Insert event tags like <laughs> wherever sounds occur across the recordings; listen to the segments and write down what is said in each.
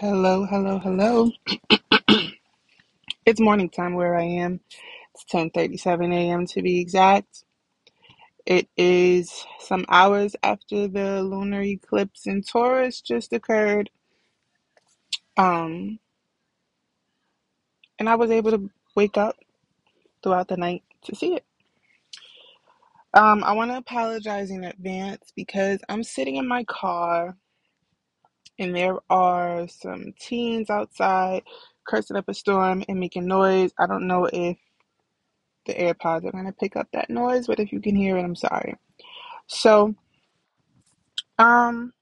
Hello, hello, hello. <clears throat> It's morning time where I am. It's 10:37 a.m. to be exact. It is some hours after the lunar eclipse in Taurus just occurred. Um, and I was able to wake up throughout the night to see it. Um, I want to apologize in advance because I'm sitting in my car and there are some teens outside cursing up a storm and making noise. I don't know if the AirPods are going to pick up that noise, but if you can hear it, I'm sorry. So, um,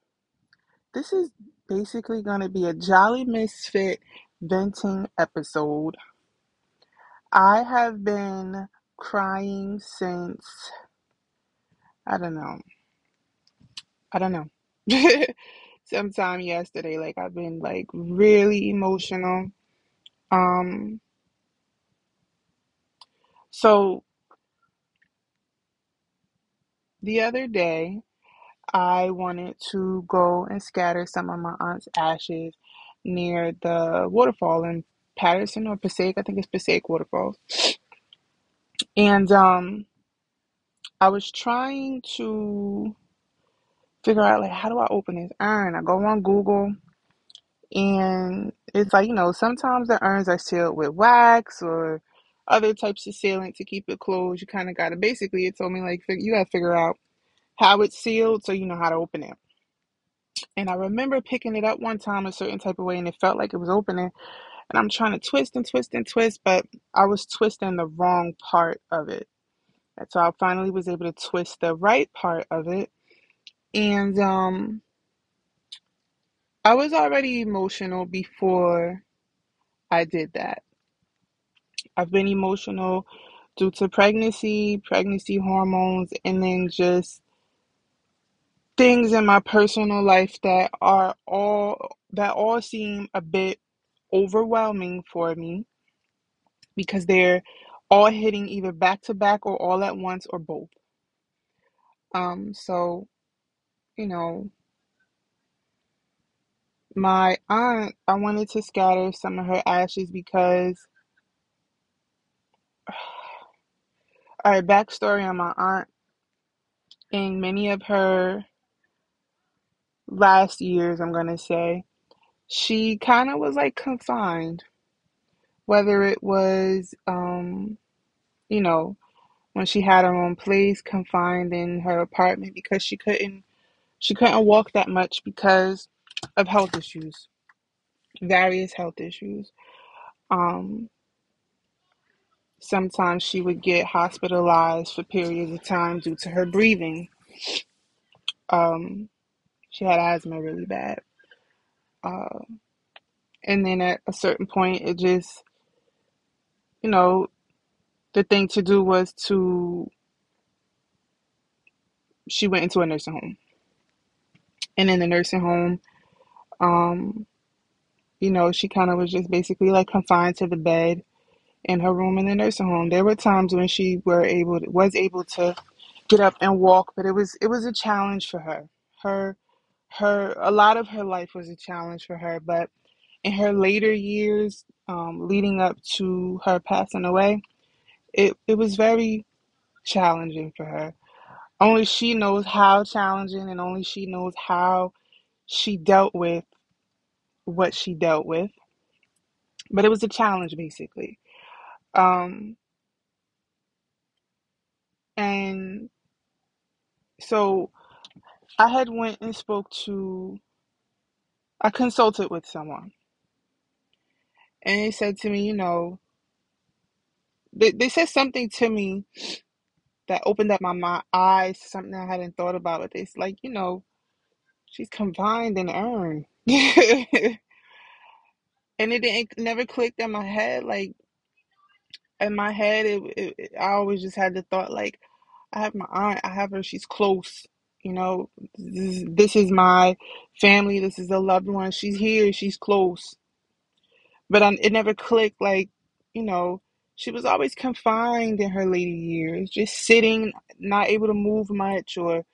this is basically going to be a Jolly Misfit venting episode. I have been crying since, I don't know, I don't know, <laughs> sometime yesterday. Like, I've been like really emotional. Um, so the other day, I wanted to go and scatter some of my aunt's ashes near the waterfall in Paterson or Passaic. I think it's Passaic Waterfalls. And um, I was trying to figure out like how do I open this urn? I go on Google and it's like, you know, sometimes the urns are sealed with wax or other types of sealant to keep it closed. You kind of got to basically, it told me like you got to figure out how it's sealed so you know how to open it. And I remember picking it up one time a certain type of way and it felt like it was opening. And I'm trying to twist and twist and twist, but I was twisting the wrong part of it. And so I finally was able to twist the right part of it. And um, I was already emotional before I did that. I've been emotional due to pregnancy, pregnancy hormones, and then just things in my personal life that are all that all seem a bit overwhelming for me because they're all hitting either back to back or all at once or both. Um, so, you know, my aunt, I wanted to scatter some of her ashes because, all right, backstory on my aunt. In many of her last years, I'm going to say, she kind of was like confined, whether it was, um, you know, when she had her own place, confined in her apartment because she couldn't she couldn't walk that much because of health issues, various health issues. Um, sometimes she would get hospitalized for periods of time due to her breathing. Um, she had asthma really bad. Uh, and then at a certain point, it just, you know, the thing to do was to, she went into a nursing home. And in the nursing home, um, you know, she kind of was just basically like confined to the bed in her room in the nursing home. There were times when she were able to, was able to get up and walk, but it was it was a challenge for her. Her her a lot of her life was a challenge for her, but in her later years, um, leading up to her passing away, it it was very challenging for her. Only she knows how challenging, and only she knows how she dealt with what she dealt with. But it was a challenge, basically. Um, and so I had went and spoke to I consulted with someone and they said to me, you know, they, they said something to me that opened up my, my eyes to something I hadn't thought about. It's like, you know, she's confined and earned. <laughs> and it didn't never clicked in my head. Like in my head, it, it, it I always just had the thought like, I have my aunt, I have her, she's close. You know, this, is- this is my family. This is a loved one. She's here. She's close. but um, it never clicked. Like, you know, she was always confined in her later years, just sitting, not able to move much, or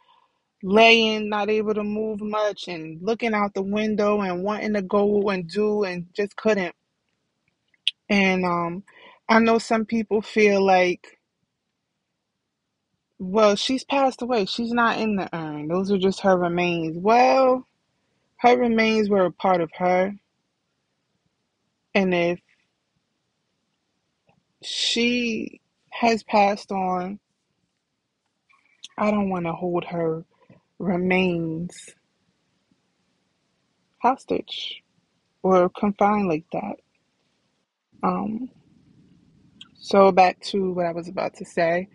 laying, not able to move much, and looking out the window and wanting to go and do and just couldn't. And um, I know some people feel like, well, she's passed away. She's not in the urn. Those are just her remains. Well, her remains were a part of her. And if she has passed on, I don't want to hold her remains hostage or confined like that. Um, so back to what I was about to say.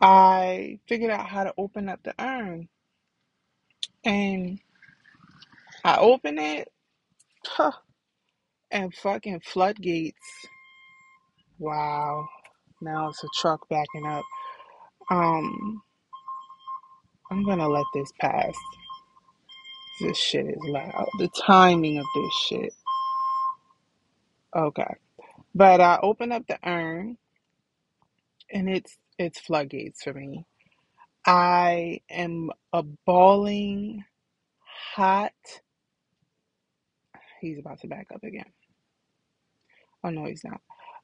I figured out how to open up the urn and I open it huh, and fucking floodgates. Wow. Now it's a truck backing up. Um, I'm gonna let this pass. This shit is loud. The timing of this shit. Okay. But I open up the urn and it's it's floodgates for me. I am a bawling hot he's about to back up again. Oh no, he's not.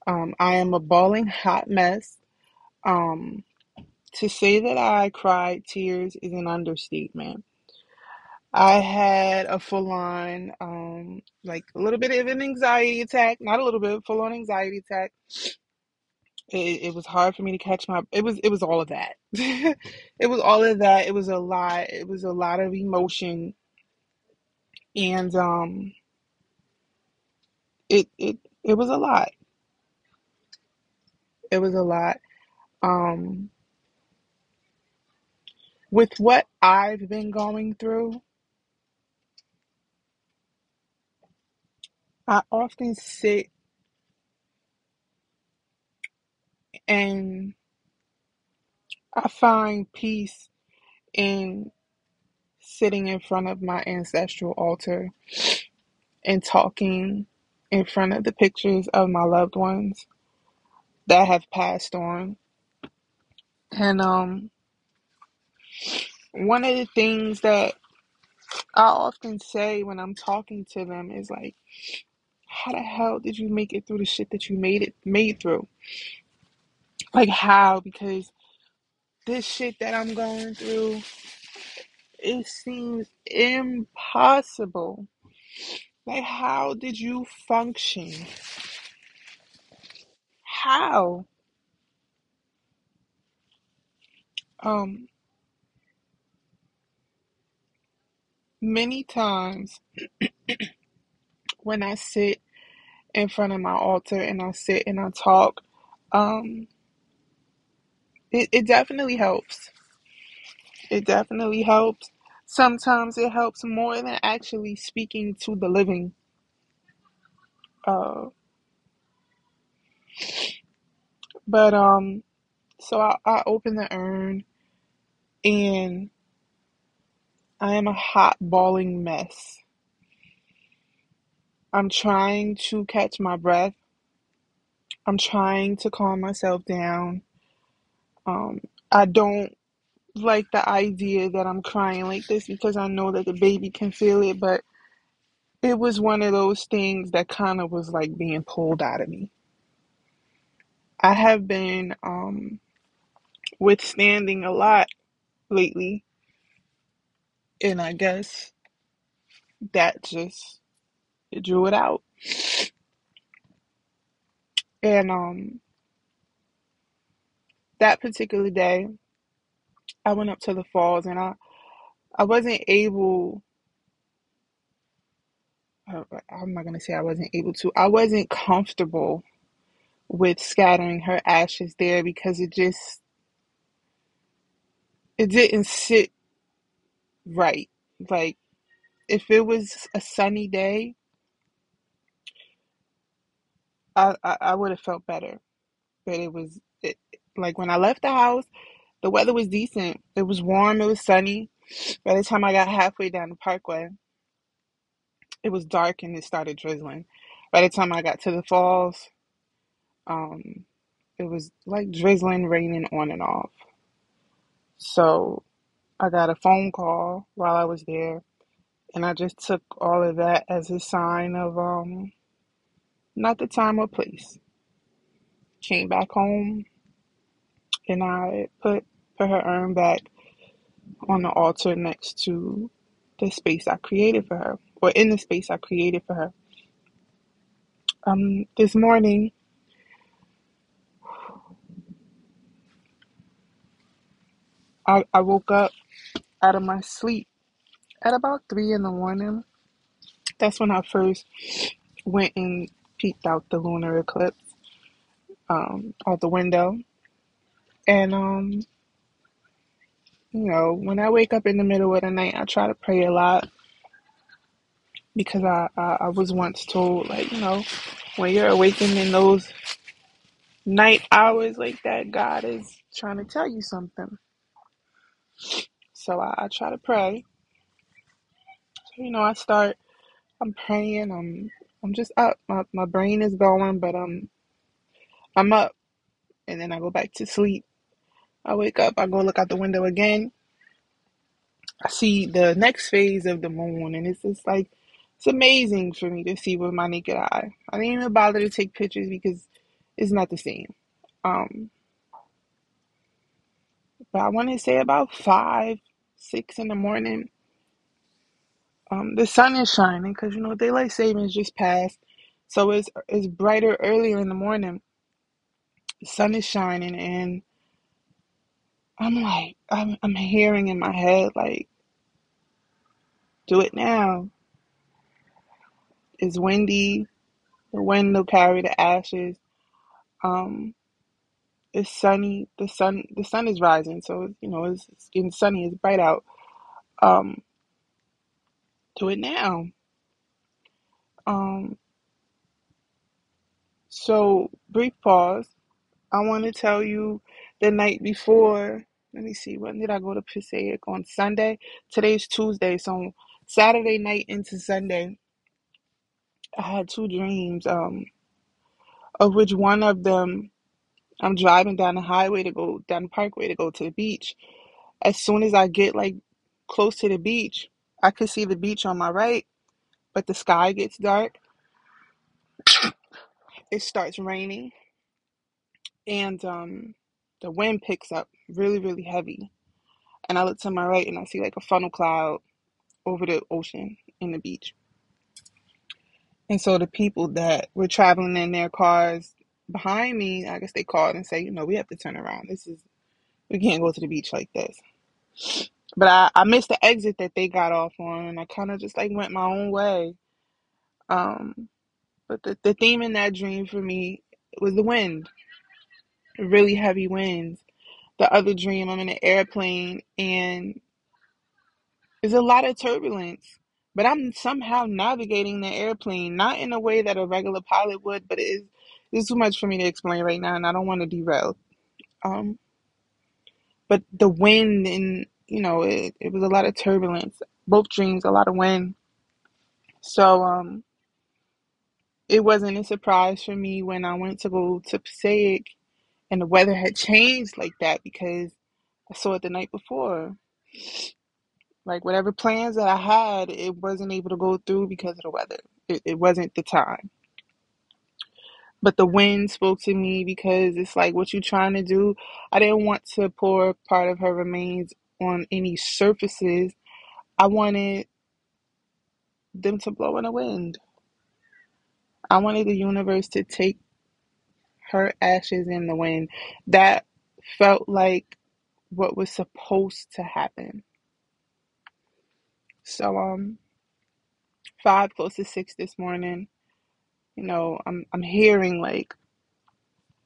Um, I am a bawling hot mess. Um, to say that I cried tears is an understatement. I had a full on, um, like a little bit of an anxiety attack, not a little bit, full on anxiety attack. It, it was hard for me to catch my. It was it was all of that. <laughs> it was all of that. It was a lot. It was a lot of emotion, and um, it it it was a lot. It was a lot. Um, with what I've been going through, I often sit and I find peace in sitting in front of my ancestral altar and talking in front of the pictures of my loved ones that have passed on. And um one of the things that I often say when I'm talking to them is like, how the hell did you make it through the shit that you made it made through? Like how? Because this shit that I'm going through, it seems impossible. Like how did you function? How? Um many times when I sit in front of my altar and I sit and I talk, um it, it definitely helps. It definitely helps. Sometimes it helps more than actually speaking to the living. Uh, but um, so I, I open the urn and I am a hot bawling mess. I'm trying to catch my breath. I'm trying to calm myself down. Um, I don't like the idea that I'm crying like this because I know that the baby can feel it, but it was one of those things that kind of was like being pulled out of me. I have been um, withstanding a lot lately, and I guess that just drew it out. And um, that particular day, I went up to the falls, and I I wasn't able. uh, I'm not gonna say I wasn't able to. I wasn't comfortable with scattering her ashes there because it just it didn't sit right. Like if it was a sunny day, I I, I would have felt better. But it was it, like when I left the house, the weather was decent. It was warm. It was sunny. By the time I got halfway down the parkway, it was dark and it started drizzling. By the time I got to the falls, um, it was like drizzling, raining on and off. So I got a phone call while I was there, and I just took all of that as a sign of um not the time or place. Came back home, and I put put her urn back on the altar next to the space I created for her, or in the space I created for her. Um, this morning, I, I woke up out of my sleep at about three in the morning. That's when I first went and peeked out the lunar eclipse um, out the window. And, um, you know, when I wake up in the middle of the night, I try to pray a lot because I, I, I was once told, like, you know, when you're awakened in those night hours like that, God is trying to tell you something. So I, I try to pray. So, you know, I start, I'm praying, I'm, I'm just up. My, my brain is going, but I'm, I'm up. And then I go back to sleep. I wake up, I go look out the window again I see the next phase of the moon, and it's just like it's amazing for me to see with my naked eye. I didn't even bother to take pictures because it's not the same. Um, but I want to say about five, six in the morning, um, the sun is shining because you know daylight savings just passed, so it's it's brighter earlier in the morning. The sun is shining, and I'm like, I'm I'm hearing in my head like, do it now. It's windy. The wind will carry the ashes. Um, It's sunny. The sun the sun is rising, so you know it's, it's getting sunny. It's bright out. Um, do it now. Um, so brief pause. I want to tell you the night before. Let me see. When did I go to Passaic on Sunday? Today's Tuesday, so Saturday night into Sunday, I had two dreams. Um, of which one of them I'm driving down the highway to go down the parkway to go to the beach. As soon as I get like close to the beach, I could see the beach on my right, but the sky gets dark. It starts raining, and um, the wind picks up really, really heavy. And I look to my right, and I see like a funnel cloud over the ocean in the beach. And so the people that were traveling in their cars behind me, I guess they called and say, you know, we have to turn around. This is we can't go to the beach like this. But I, I missed the exit that they got off on, and I kind of just like went my own way. Um, but the, the theme in that dream for me was the wind, really heavy winds. The other dream, I'm in an airplane and there's a lot of turbulence, but I'm somehow navigating the airplane, not in a way that a regular pilot would, but it is it's too much for me to explain right now, and I don't want to derail. Um, but the wind and you know, it, it was a lot of turbulence. Both dreams, a lot of wind. So um, it wasn't a surprise for me when I went to go to Passaic and the weather had changed like that because I saw it the night before. Like whatever plans that I had, it wasn't able to go through because of the weather. It, it wasn't the time. But the wind spoke to me because it's like what you trying to do. I didn't want to pour part of her remains on any surfaces. I wanted them to blow in the wind. I wanted the universe to take her ashes in the wind. That felt like what was supposed to happen. So um five close to six this morning, you know, I'm I'm hearing like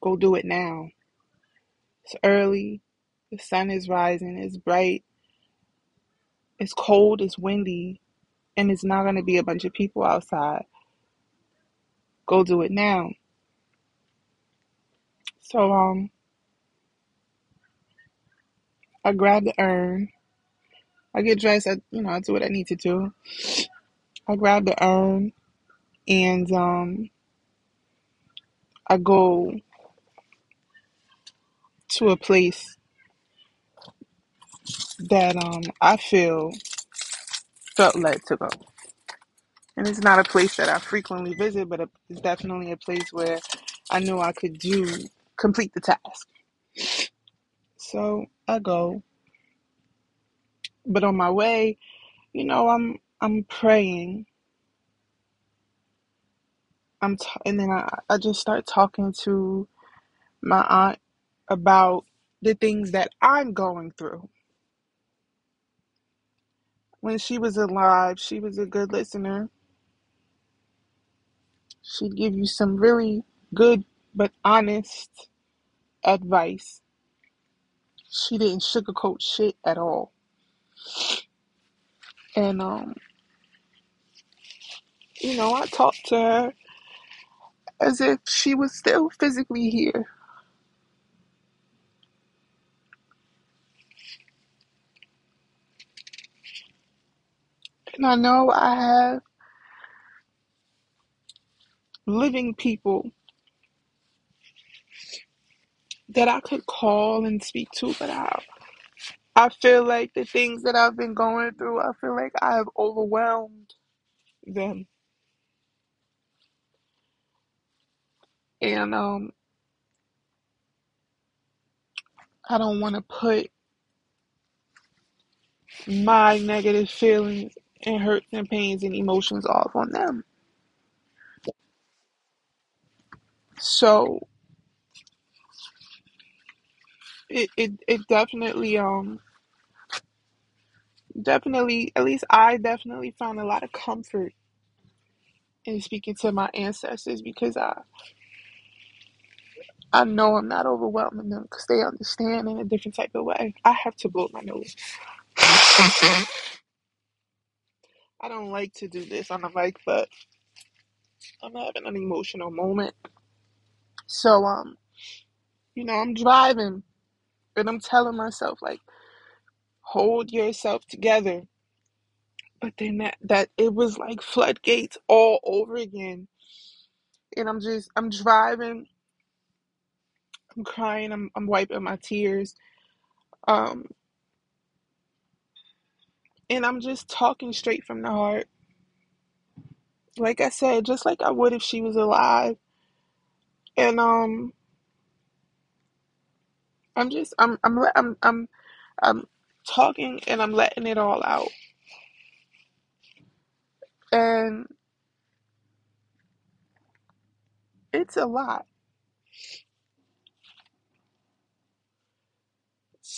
go do it now. It's early, the sun is rising, it's bright, it's cold, it's windy, and it's not gonna be a bunch of people outside. Go do it now. So um I grab the urn, I get dressed, I you know, I do what I need to do. I grab the urn and um I go to a place that um I feel felt led to go. And it's not a place that I frequently visit, but it's definitely a place where I knew I could do complete the task. So I go, but on my way, you know, I'm I'm praying. I'm t- and then I I just start talking to my aunt about the things that I'm going through. When she was alive, she was a good listener. She'd give you some really good but honest advice. She didn't sugarcoat shit at all. And um, you know, I talked to her as if she was still physically here. And I know I have living people that I could call and speak to, but I I feel like the things that I've been going through, I feel like I have overwhelmed them. And um I don't want to put my negative feelings and hurts and pains and emotions off on them. So it, it, it definitely um definitely at least I definitely found a lot of comfort in speaking to my ancestors because I I know I'm not overwhelming them because they understand in a different type of way. I have to blow my nose. <laughs> I don't like to do this on the mic, but I'm having an emotional moment. So um, you know, I'm driving and I'm telling myself like, hold yourself together. But then that that it was like floodgates all over again. And I'm just I'm driving, I'm crying, I'm I'm wiping my tears. Um and I'm just talking straight from the heart. Like I said, just like I would if she was alive. And um I'm just I'm I'm I'm I'm I'm talking and I'm letting it all out. And it's a lot.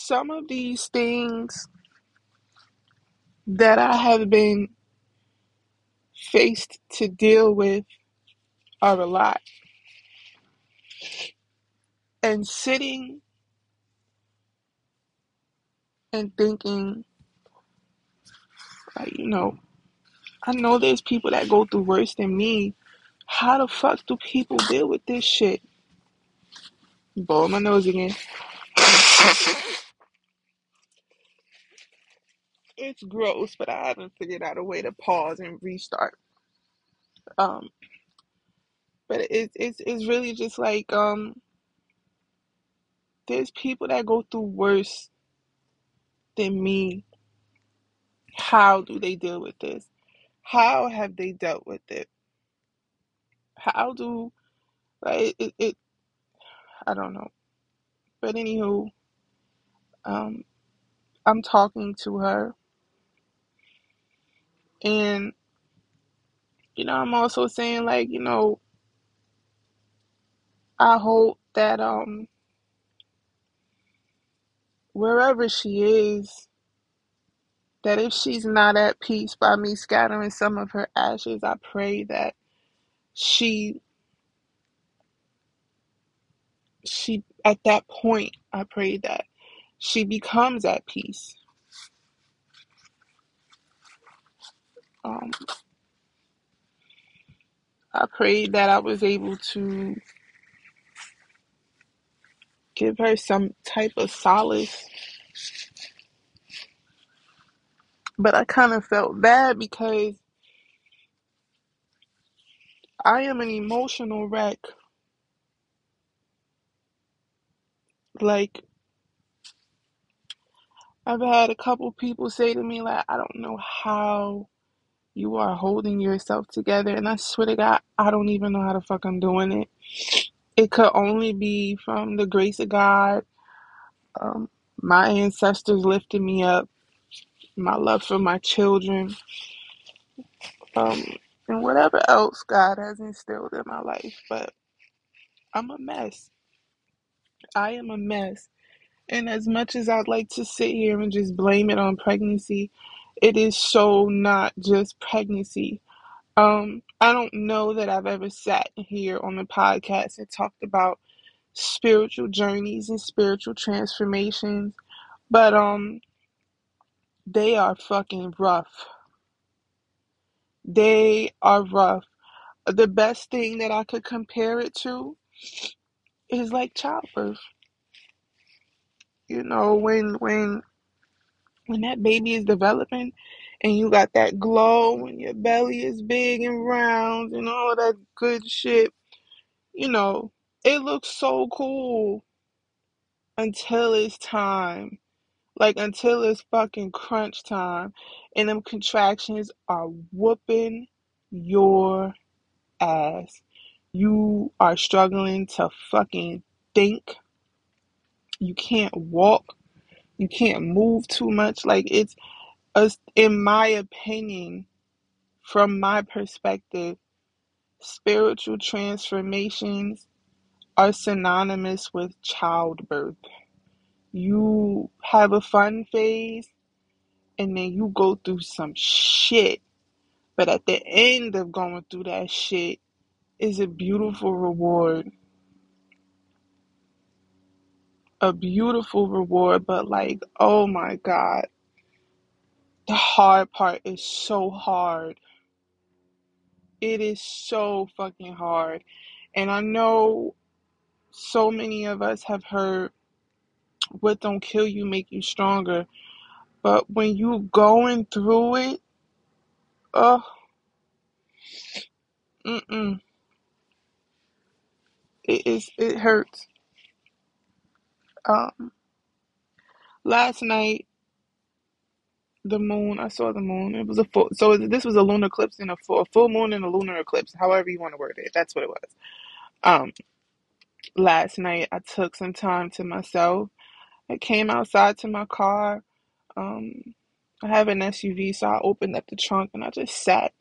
Some of these things that I have been faced to deal with are a lot. And sitting and thinking, like, you know, I know there's people that go through worse than me. How the fuck do people deal with this shit? Blow my nose again. It's gross, but I haven't figured out a way to pause and restart. Um, but it's it's it's really just like um, there's people that go through worse than me. How do they deal with this? How have they dealt with it? How do like it? it I don't know. But anywho, um, I'm talking to her, and you know, I'm also saying like, you know, I hope that um, wherever she is, that if she's not at peace by me scattering some of her ashes, I pray that she she at that point, I pray that she becomes at peace. Um, I prayed that I was able to give her some type of solace. But I kind of felt bad because I am an emotional wreck. Like, I've had a couple people say to me, like, I don't know how you are holding yourself together. And I swear to God, I don't even know how the fuck I'm doing it. It could only be from the grace of God, um, my ancestors lifted me up, my love for my children, um, and whatever else God has instilled in my life. But I'm a mess. I am a mess. And as much as I'd like to sit here and just blame it on pregnancy, it is so not just pregnancy. Um, I don't know that I've ever sat here on the podcast and talked about spiritual journeys and spiritual transformations, but um, they are fucking rough. They are rough. The best thing that I could compare it to is like childbirth. You know, when when when that baby is developing and you got that glow and your belly is big and round and all that good shit, you know, it looks so cool until it's time. Like until it's fucking crunch time and them contractions are whooping your ass. You are struggling to fucking think. You can't walk. You can't move too much. Like it's us in my opinion, from my perspective, spiritual transformations are synonymous with childbirth. You have a fun phase and then you go through some shit. But at the end of going through that shit is a beautiful reward. A beautiful reward, but like, oh my God, the hard part is so hard. It is so fucking hard. And I know so many of us have heard what don't kill you make you stronger. But when you going through it, oh, mm-mm, it is it hurts. Um, last night the moon, I saw the moon. It was a full, so this was a lunar eclipse and a full, a full moon and a lunar eclipse, however you want to word it. That's what it was. Um, last night I took some time to myself. I came outside to my car. Um, I have an SUV, so I opened up the trunk and I just sat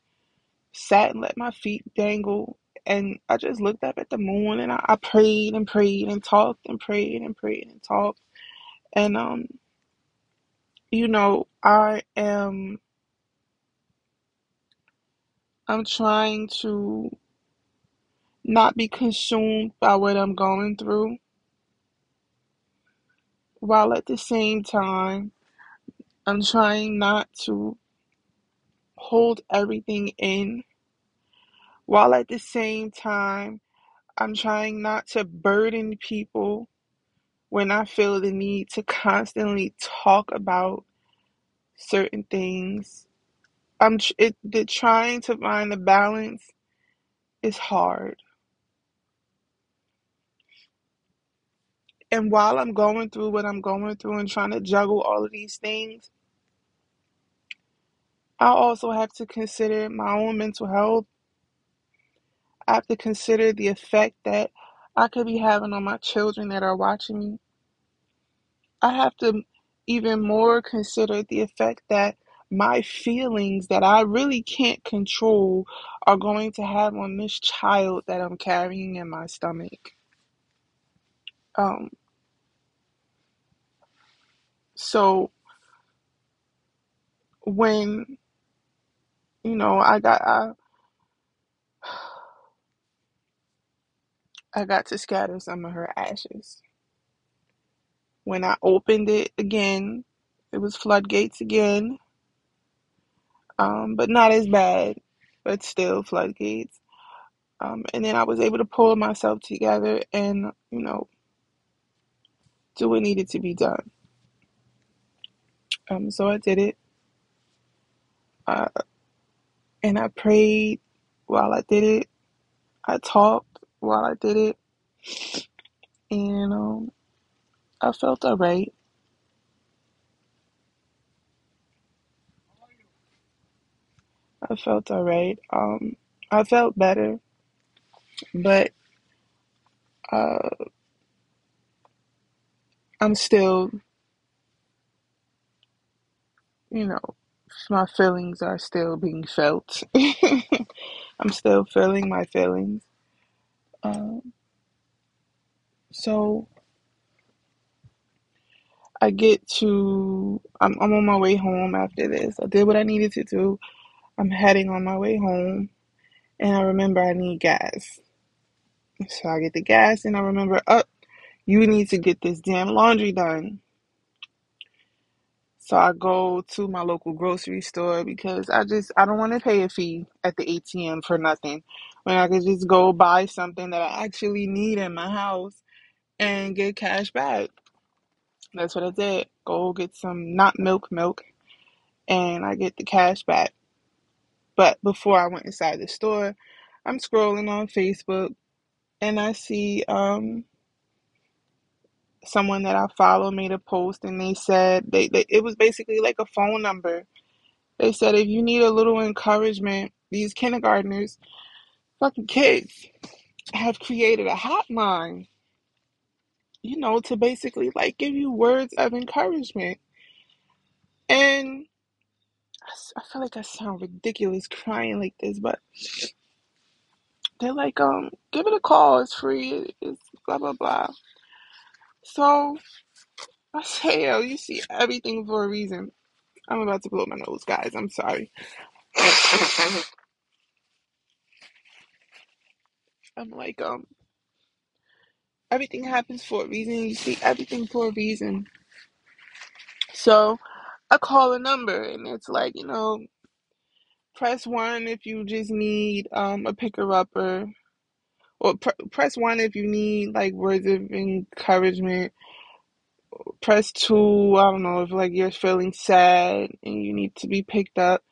sat and let my feet dangle. And I just looked up at the moon and I, I prayed and prayed and talked and prayed and prayed and talked. And, um, you know, I am, I'm trying to not be consumed by what I'm going through, while at the same time, I'm trying not to hold everything in, while at the same time, I'm trying not to burden people when I feel the need to constantly talk about certain things. I'm it, the trying to find the balance is hard. And while I'm going through what I'm going through and trying to juggle all of these things, I also have to consider my own mental health. Have to consider the effect that I could be having on my children that are watching me. I have to even more consider the effect that my feelings that I really can't control are going to have on this child that I'm carrying in my stomach. Um, so when you know I got I, I got to scatter some of her ashes. When I opened it again, it was floodgates again, um, but not as bad, but still floodgates. Um, and then I was able to pull myself together and, you know, do what needed to be done. Um, so I did it. Uh, and I prayed while I did it. I talked while I did it. And um, I felt alright. I felt alright. Um, I felt better, but uh, I'm still, you know, my feelings are still being felt. <laughs> I'm still feeling my feelings. Um, so I get to, I'm, I'm on my way home after this. I did what I needed to do. I'm heading on my way home, and I remember I need gas. So I get the gas, and I remember, up, oh, you need to get this damn laundry done. So I go to my local grocery store because I just I don't want to pay a fee at the ATM for nothing when I could just go buy something that I actually need in my house and get cash back. That's what I did. Go get some not milk milk and I get the cash back. But before I went inside the store, I'm scrolling on Facebook and I see um someone that I follow made a post and they said they, they it was basically like a phone number They said if you need a little encouragement, these kindergartners, fucking kids, have created a hotline, you know, to basically like give you words of encouragement. And I feel like I sound ridiculous crying like this, but they're like, um, give it a call. It's free. It's blah blah blah. So I say, yo, you see everything for a reason. I'm about to blow my nose, guys. I'm sorry. I'm like, um, everything happens for a reason. You see everything for a reason. So I call a number and it's like, you know, press one if you just need um, a picker upper, or pr- press one if you need like words of encouragement. Press two, I don't know, if like you're feeling sad and you need to be picked up.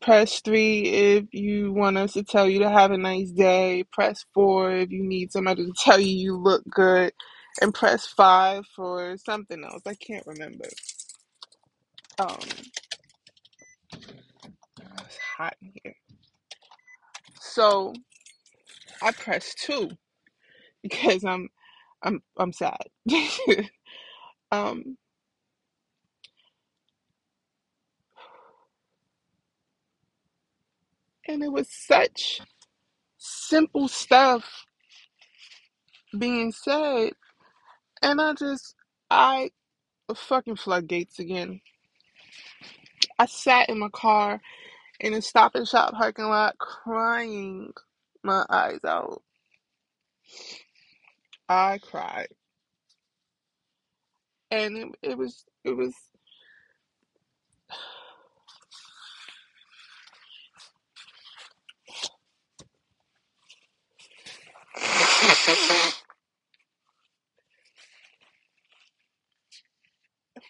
Press three if you want us to tell you to have a nice day. Press four if you need somebody to tell you you look good. And press five for something else. I can't remember. Um, it's hot in here. So I pressed two because I'm I'm I'm sad. <laughs> um and it was such simple stuff being said and I just I fucking floodgates again. I sat in my car in a stop and shop parking lot crying my eyes out. I cried. And it, it was it was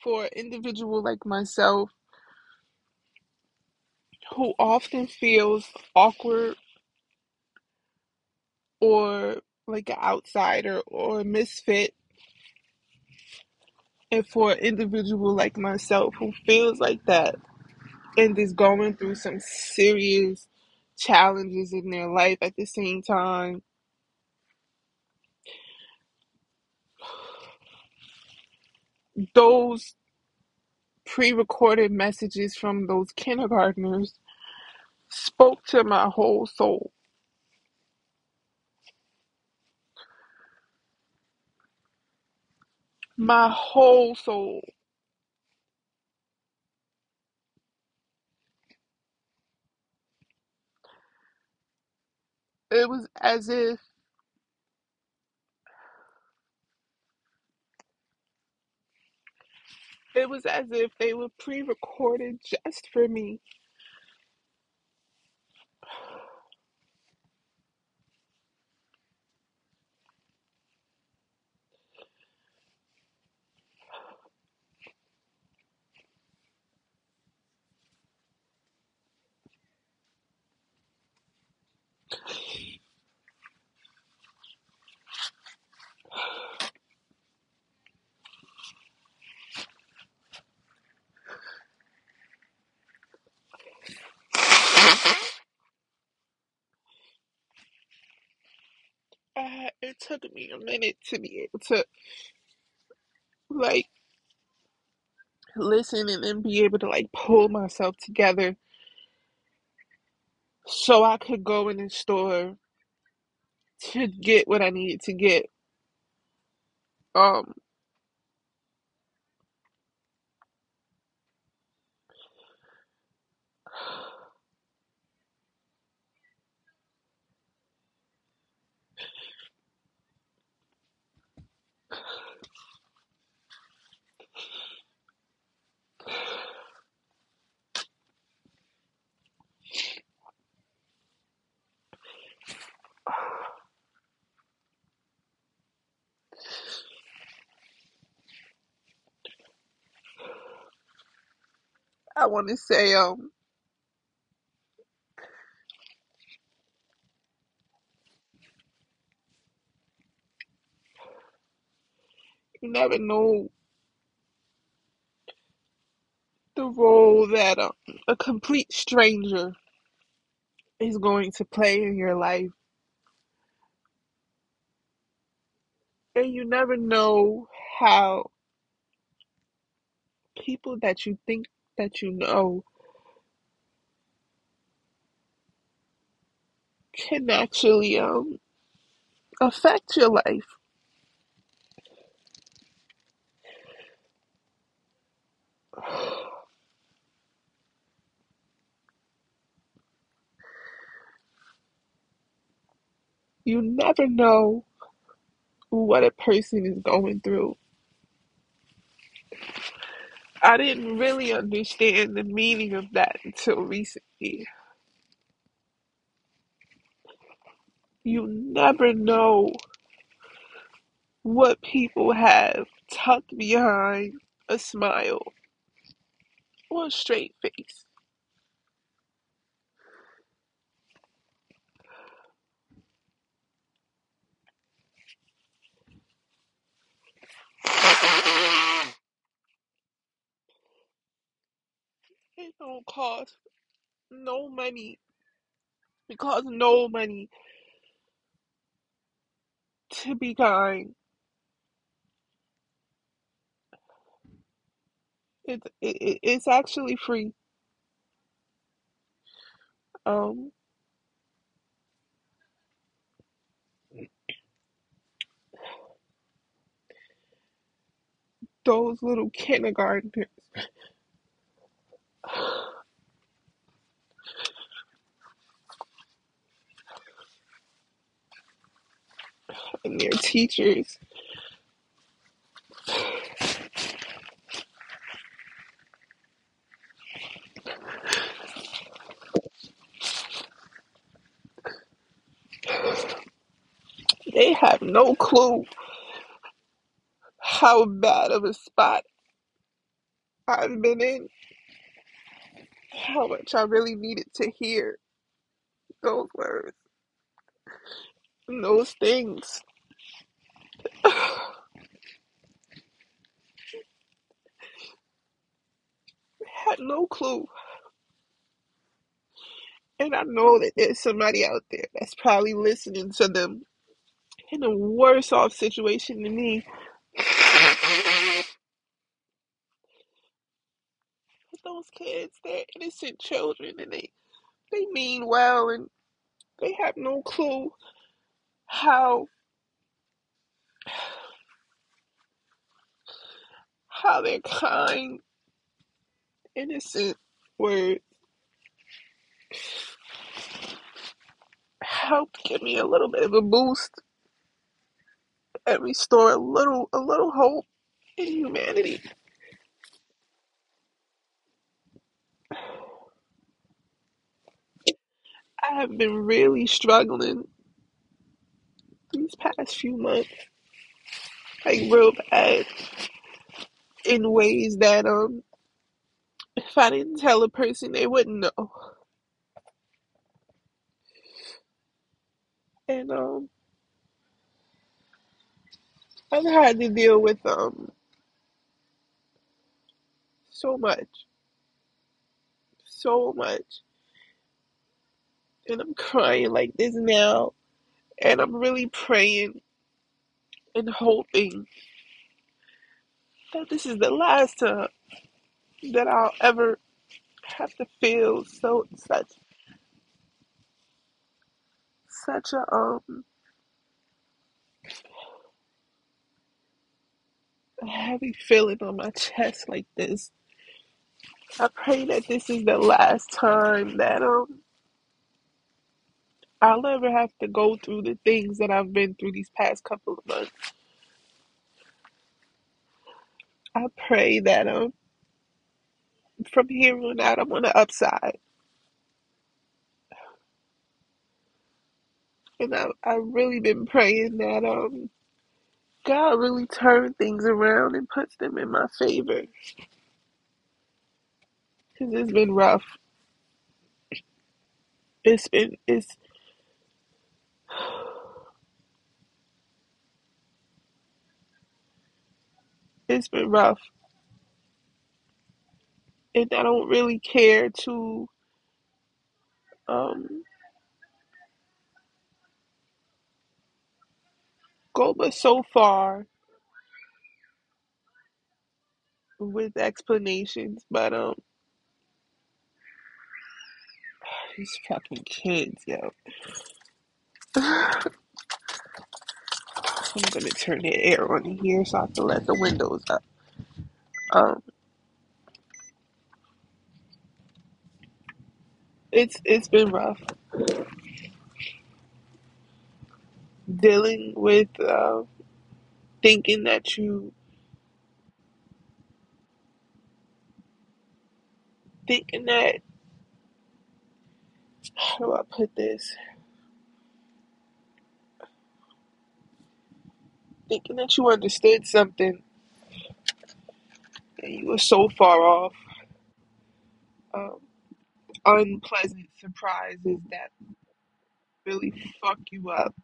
for an individual like myself who often feels awkward or like an outsider or a misfit, and for an individual like myself who feels like that and is going through some serious challenges in their life at the same time, those pre recorded messages from those kindergartners spoke to my whole soul. My whole soul. It was as if it was as if they were pre-recorded just for me. A minute to be able to like listen and then be able to like pull myself together so I could go in the store to get what I needed to get. Um, I want to say, um, you never know the role that um, a complete stranger is going to play in your life, and you never know how people that you think that you know can actually um affect your life. <sighs> You never know what a person is going through. I didn't really understand the meaning of that until recently. You never know what people have tucked behind a smile or a straight face. Don't cost no money. It costs no money to be kind. It's it, it- it's actually free. Um, those little kindergartners and their teachers, they have no clue how bad of a spot I've been in, how much I really needed to hear those words, and those things. <sighs> had no clue. And I know that there's somebody out there that's probably listening to them in a worse off situation than me. But those kids, they're innocent children and they, they mean well and they have no clue how how their kind, innocent words helped give me a little bit of a boost and restore a little a little hope in humanity. I have been really struggling these past few months, like real bad, in ways that um if I didn't tell a person they wouldn't know. And um I've had to deal with um so much, so much, and I'm crying like this now And I'm really praying and hoping that this is the last time that I'll ever have to feel so such such a um a heavy feeling on my chest like this. I pray that this is the last time that um I'll ever have to go through the things that I've been through these past couple of months. I pray that um from here on out I'm on the upside. And I I've really been praying that um God really turn things around and puts them in my favor. Cause it's been rough. It's been it's it's been rough. And I don't really care to um go but so far with explanations. But um <sighs> these fucking kids, yo. I'm gonna turn the air on here so I can let the windows up. Um it's it's been rough dealing with uh, thinking that you thinking that how do I put this? Thinking that you understood something and you were so far off. Um, unpleasant surprises that really fuck you up.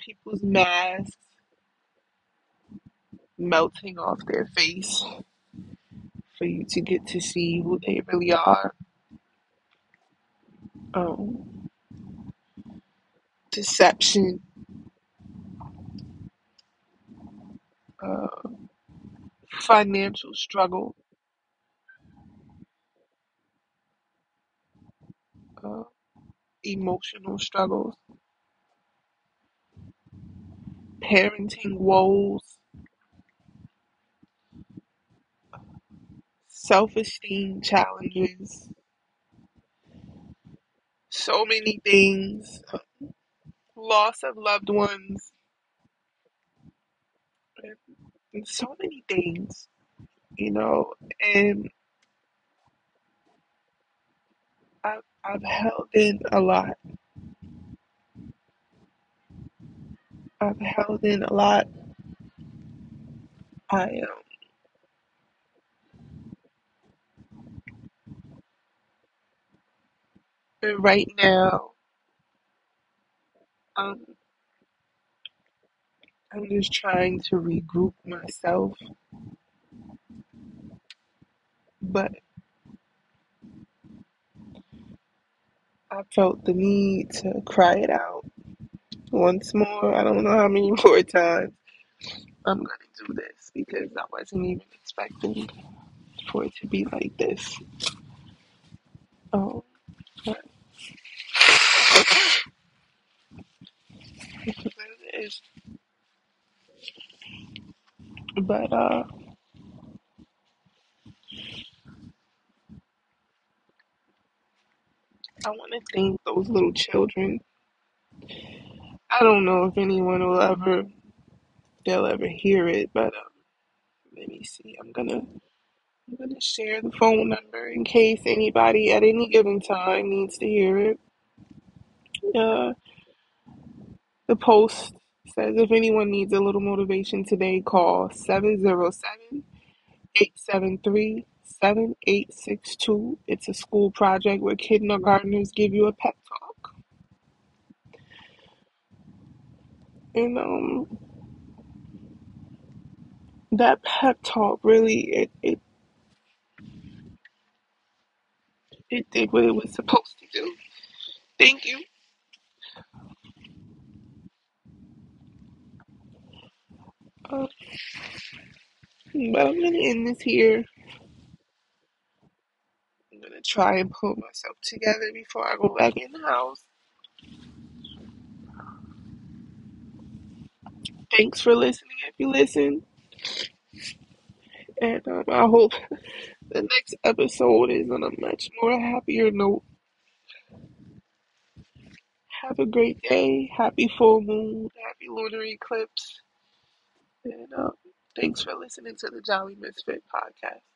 People's masks melting off their face for you to get to see who they really are. Um, deception, uh, financial struggle, uh, emotional struggles, parenting woes, self esteem challenges, so many things, loss of loved ones, and so many things, you know. And I've, I've held in a lot. I've held in a lot. I am. And right now, um, I'm just trying to regroup myself, but I felt the need to cry it out once more. I don't know how many <laughs> more times I'm gonna do this because I wasn't even expecting for it to be like this. Oh, but it is. But uh, I want to thank those little children. I don't know if anyone will ever they'll ever hear it, but um, let me see. I'm gonna I'm gonna share the phone number in case anybody at any given time needs to hear it. Uh, the post says if anyone needs a little motivation today, call 707 873 7862. It's a school project where kindergartners give you a pep talk. And um, that pep talk really it, it, It did what it was supposed to do. Thank you. Uh, but I'm gonna end this here. I'm gonna try and pull myself together before I go back in the house. Thanks for listening if you listen. And um, I hope <laughs> the next episode is on a much more happier note. Have a great day. Happy full moon. Happy lunar eclipse. And um, thanks for listening to the Jolly Misfit podcast.